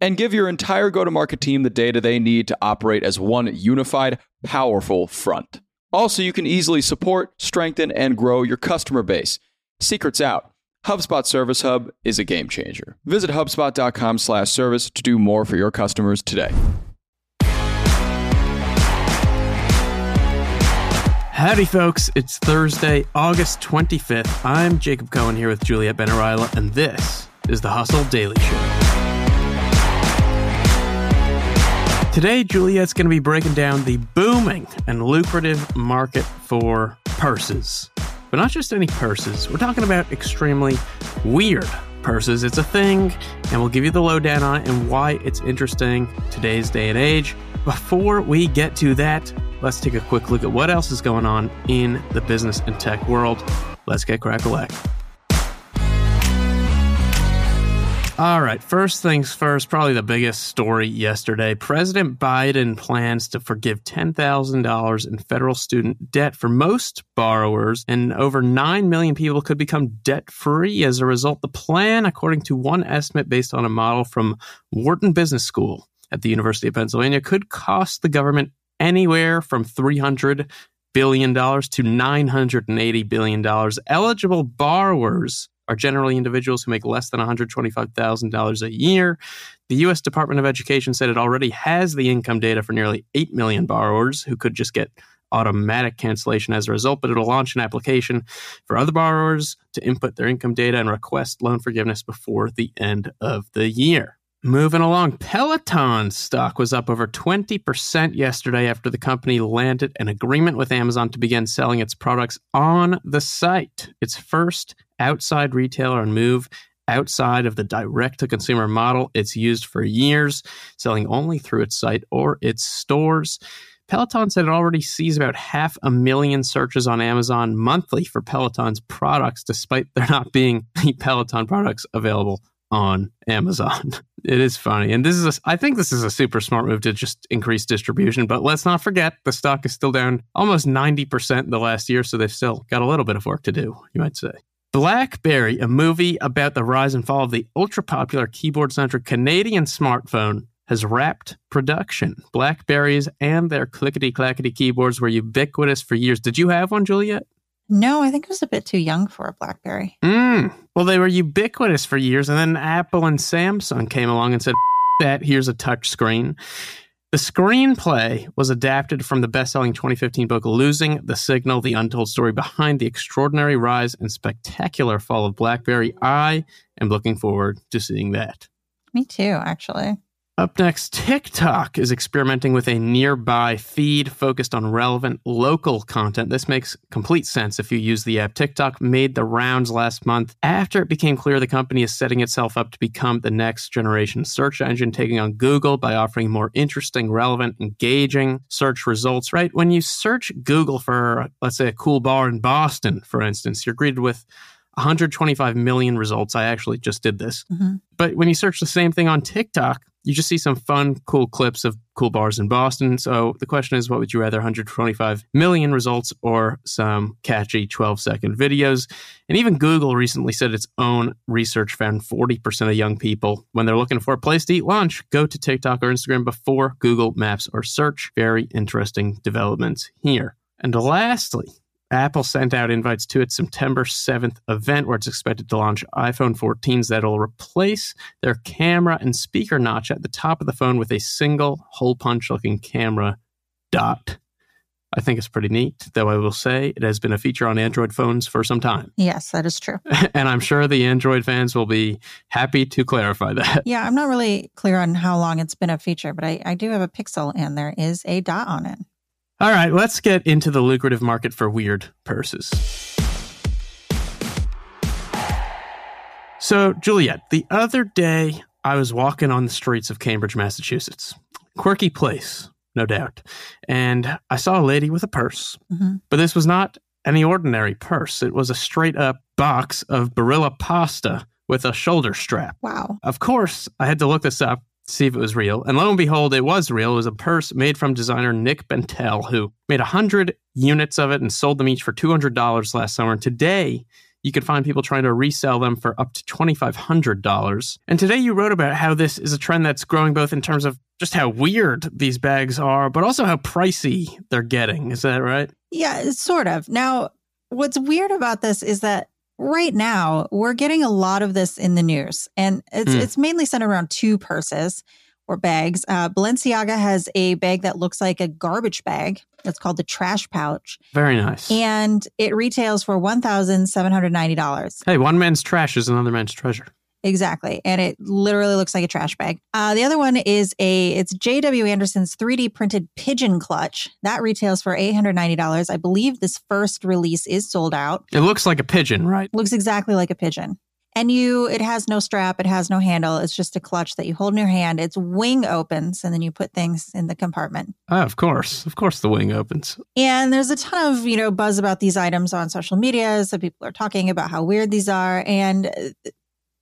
And give your entire go to market team the data they need to operate as one unified, powerful front. Also, you can easily support, strengthen, and grow your customer base. Secrets out. HubSpot Service Hub is a game changer. Visit hubspot.com/service to do more for your customers today. Howdy, folks. It's Thursday, August 25th. I'm Jacob Cohen here with Juliet Bennett Rylah, and this is the Hustle Daily Show. Today, Juliet's going to be breaking down the booming and lucrative market for purses. But not just any purses, we're talking about extremely weird purses. It's a thing, and we'll give you the lowdown on it and why it's interesting today's day and age. Before we get to that, let's take a quick look at what else is going on in the business and tech world. Let's get crack All right, first things first, probably the biggest story yesterday. President Biden plans to forgive $10,000 in federal student debt for most borrowers, and over 9 million people could become debt free as a result. The plan, according to one estimate based on a model from Wharton Business School at the University of Pennsylvania, could cost the government anywhere from 300 billion dollars to 980 billion dollars. Eligible borrowers are generally individuals who make less than $125,000 a year. The US Department of Education said it already has the income data for nearly 8 million borrowers who could just get automatic cancellation as a result, but it'll launch an application for other borrowers to input their income data and request loan forgiveness before the end of the year. Moving along, Peloton stock was up over 20% yesterday after the company landed an agreement with Amazon to begin selling its products on the site. Its first outside retailer and move outside of the direct to consumer model it's used for years, selling only through its site or its stores. Peloton said it already sees about half a million searches on Amazon monthly for Peloton's products, despite there not being any Peloton products available on Amazon. It is funny. And this is, a, I think this is a super smart move to just increase distribution. But let's not forget the stock is still down almost 90% in the last year. So they've still got a little bit of work to do, you might say. Blackberry, a movie about the rise and fall of the ultra popular keyboard centric Canadian smartphone, has wrapped production. Blackberries and their clickety clackety keyboards were ubiquitous for years. Did you have one, Juliet? No, I think it was a bit too young for a BlackBerry. Mm. Well, they were ubiquitous for years, and then Apple and Samsung came along and said, "That here's a touch screen." The screenplay was adapted from the best-selling 2015 book "Losing the Signal: The Untold Story Behind the Extraordinary Rise and Spectacular Fall of BlackBerry." I am looking forward to seeing that. Me too, actually. Up next, TikTok is experimenting with a nearby feed focused on relevant local content. This makes complete sense if you use the app. TikTok made the rounds last month after it became clear the company is setting itself up to become the next generation search engine, taking on Google by offering more interesting, relevant, engaging search results, right? When you search Google for, let's say, a cool bar in Boston, for instance, you're greeted with 125 million results. I actually just did this. Mm-hmm. But when you search the same thing on TikTok, you just see some fun, cool clips of cool bars in Boston. So the question is, what would you rather, 125 million results or some catchy 12 second videos? And even Google recently said its own research found 40% of young people, when they're looking for a place to eat lunch, go to TikTok or Instagram before Google Maps or search. Very interesting developments here. And lastly, Apple sent out invites to its September 7th event where it's expected to launch iPhone 14s that'll replace their camera and speaker notch at the top of the phone with a single hole punch looking camera dot. I think it's pretty neat, though I will say it has been a feature on Android phones for some time. Yes, that is true. and I'm sure the Android fans will be happy to clarify that. Yeah, I'm not really clear on how long it's been a feature, but I, I do have a Pixel and there is a dot on it. All right, let's get into the lucrative market for weird purses. So, Juliet, the other day I was walking on the streets of Cambridge, Massachusetts. Quirky place, no doubt. And I saw a lady with a purse, hmm but this was not any ordinary purse. It was a straight up box of Barilla pasta with a shoulder strap. Wow. Of course, I had to look this up, see if it was real. And lo and behold, it was real. It was a purse made from designer Nick Bentel, who made 100 units of it and sold them each for $200 last summer. And today, you can find people trying to resell them for up to $2,500. And today, you wrote about how this is a trend that's growing both in terms of just how weird these bags are, but also how pricey they're getting. Is that right? Yeah, sort of. Now, what's weird about this is that right now we're getting a lot of this in the news, and it's Hmm. it's mainly centered around two purses or bags. Uh, Balenciaga has a bag that looks like a garbage bag. It's called the trash pouch, Very nice. and it retails for one thousand seven hundred ninety dollars. hey, one man's trash is another man's treasure. Exactly. And it literally looks like a trash bag. Uh, the other one is a, it's J.W. Anderson's 3D printed pigeon clutch. That retails for $890. I believe this first release is sold out. It looks like a pigeon, right? Looks exactly like a pigeon. And you, it has no strap, it has no handle. It's just a clutch that you hold in your hand. Its wing opens and then you put things in the compartment. Oh, of course. Of course, the wing opens. And there's a ton of, you know, buzz about these items on social media. So people are talking about how weird these are. And uh,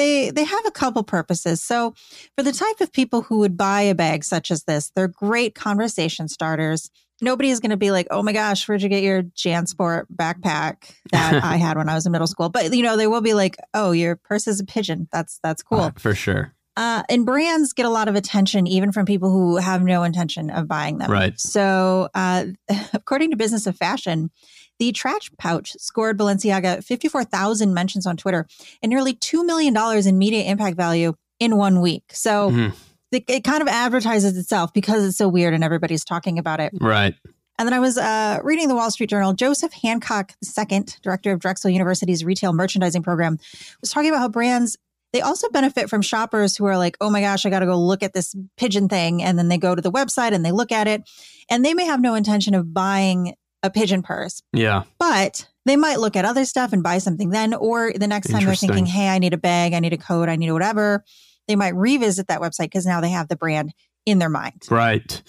they they have a couple purposes. So for the type of people who would buy a bag such as this, they're great conversation starters. Nobody is going to be like, "Oh my gosh, where'd you get your JanSport backpack that I had when I was in middle school?" But you know, they will be like, "Oh, your purse is a pigeon. That's that's cool." Uh, for sure. Uh, and brands get a lot of attention even from people who have no intention of buying them. Right. So, uh, according to Business of Fashion, the trash pouch scored Balenciaga 54,000 mentions on Twitter and nearly $2 million in media impact value in one week. So, Mhm. it, it kind of advertises itself because it's so weird and everybody's talking about it. Right. And then I was uh, reading the Wall Street Journal. Joseph Hancock II, director of Drexel University's retail merchandising program, was talking about how brands they also benefit from shoppers who are like, "Oh my gosh, I got to go look at this pigeon thing," and then they go to the website and they look at it, and they may have no intention of buying a pigeon purse, Yeah. but they might look at other stuff and buy something then, or the next time they're thinking, "Hey, I need a bag, I need a coat, I need whatever," they might revisit that website because now they have the brand in their mind. Right.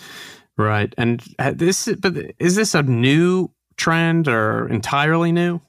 Right. And uh, this, but is this a new trend or entirely new?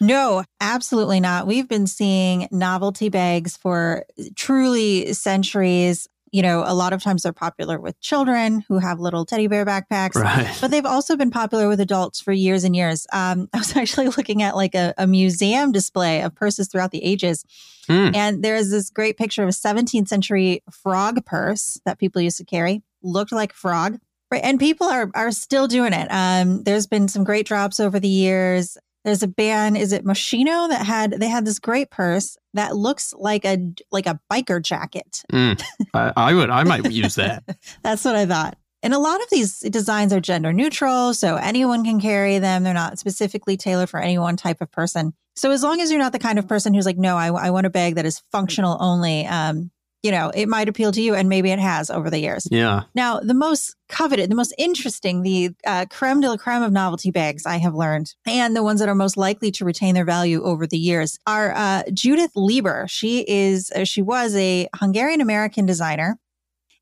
No, absolutely not. We've been seeing novelty bags for truly centuries. You know, a lot of times they're popular with children who have little teddy bear backpacks. Right. But they've also been popular with adults for years and years. Um, I was actually looking at like a, a museum display of purses throughout the ages. Hmm. And there is this great picture of a 17th century frog purse that people used to carry. Looked like a frog. Right. And people are are still doing it. Um, there's been some great drops over the years. There's a band, is it Moschino that had they had this great purse that looks like a like a biker jacket. Mm. I, I would, I might use that. That's what I thought. And a lot of these designs are gender neutral, so anyone can carry them. They're not specifically tailored for any one type of person. So as long as you're not the kind of person who's like, no, I, I want a bag that is functional only, um, you know, it might appeal to you, and maybe it has over the years. Yeah. Now, the most coveted, the most interesting, the uh, creme de la creme of novelty bags I have learned, and the ones that are most likely to retain their value over the years are uh, Judith Leiber. She is, uh, she was a Hungarian American designer,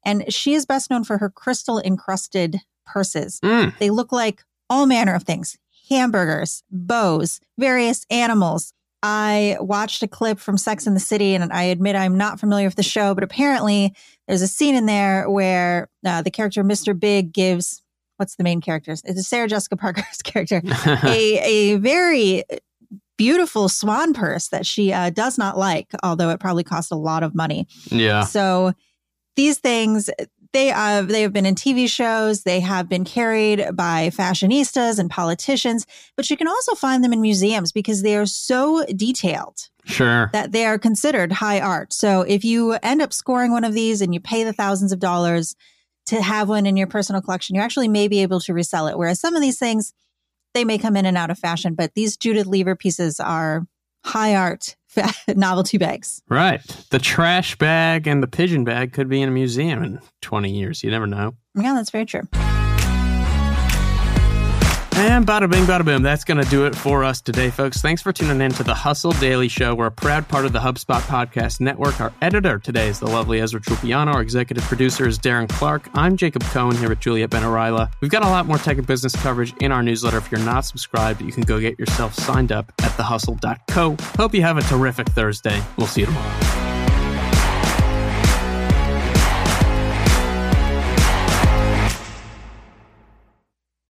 and she is best known for her crystal encrusted purses. Mm. They look like all manner of things hamburgers, bows, various animals. I watched a clip from Sex in the City, and I admit I'm not familiar with the show, but apparently there's a scene in there where uh, the character Mr. Big gives what's the main character? It's Sarah Jessica Parker's character a a very beautiful swan purse that she uh, does not like, although it probably cost a lot of money. yeah. So these things they uh, they have been in TV shows, they have been carried by fashionistas and politicians, but you can also find them in museums because they are so detailed Sure. that they are considered high art. So if you end up scoring one of these and you pay the thousands of dollars to have one in your personal collection, you actually may be able to resell it. Whereas some of these things, they may come in and out of fashion, but these Judith Leiber pieces are high art novelty bags. Right. The trash bag and the pigeon bag could be in a museum in 20 years. You never know. Yeah, that's very true. And bada bing, bada boom. That's going to do it for us today, folks. Thanks for tuning in to the Hustle Daily Show. We're a proud part of the HubSpot Podcast Network. Our editor today is the lovely Ezra Trupiano. Our executive producer is Darren Clark. I'm Jacob Cohen here with Juliet Bennett Rylah. We've got a lot more tech and business coverage in our newsletter. If you're not subscribed, you can go get yourself signed up at thehustle.co. Hope you have a terrific Thursday. We'll see you tomorrow.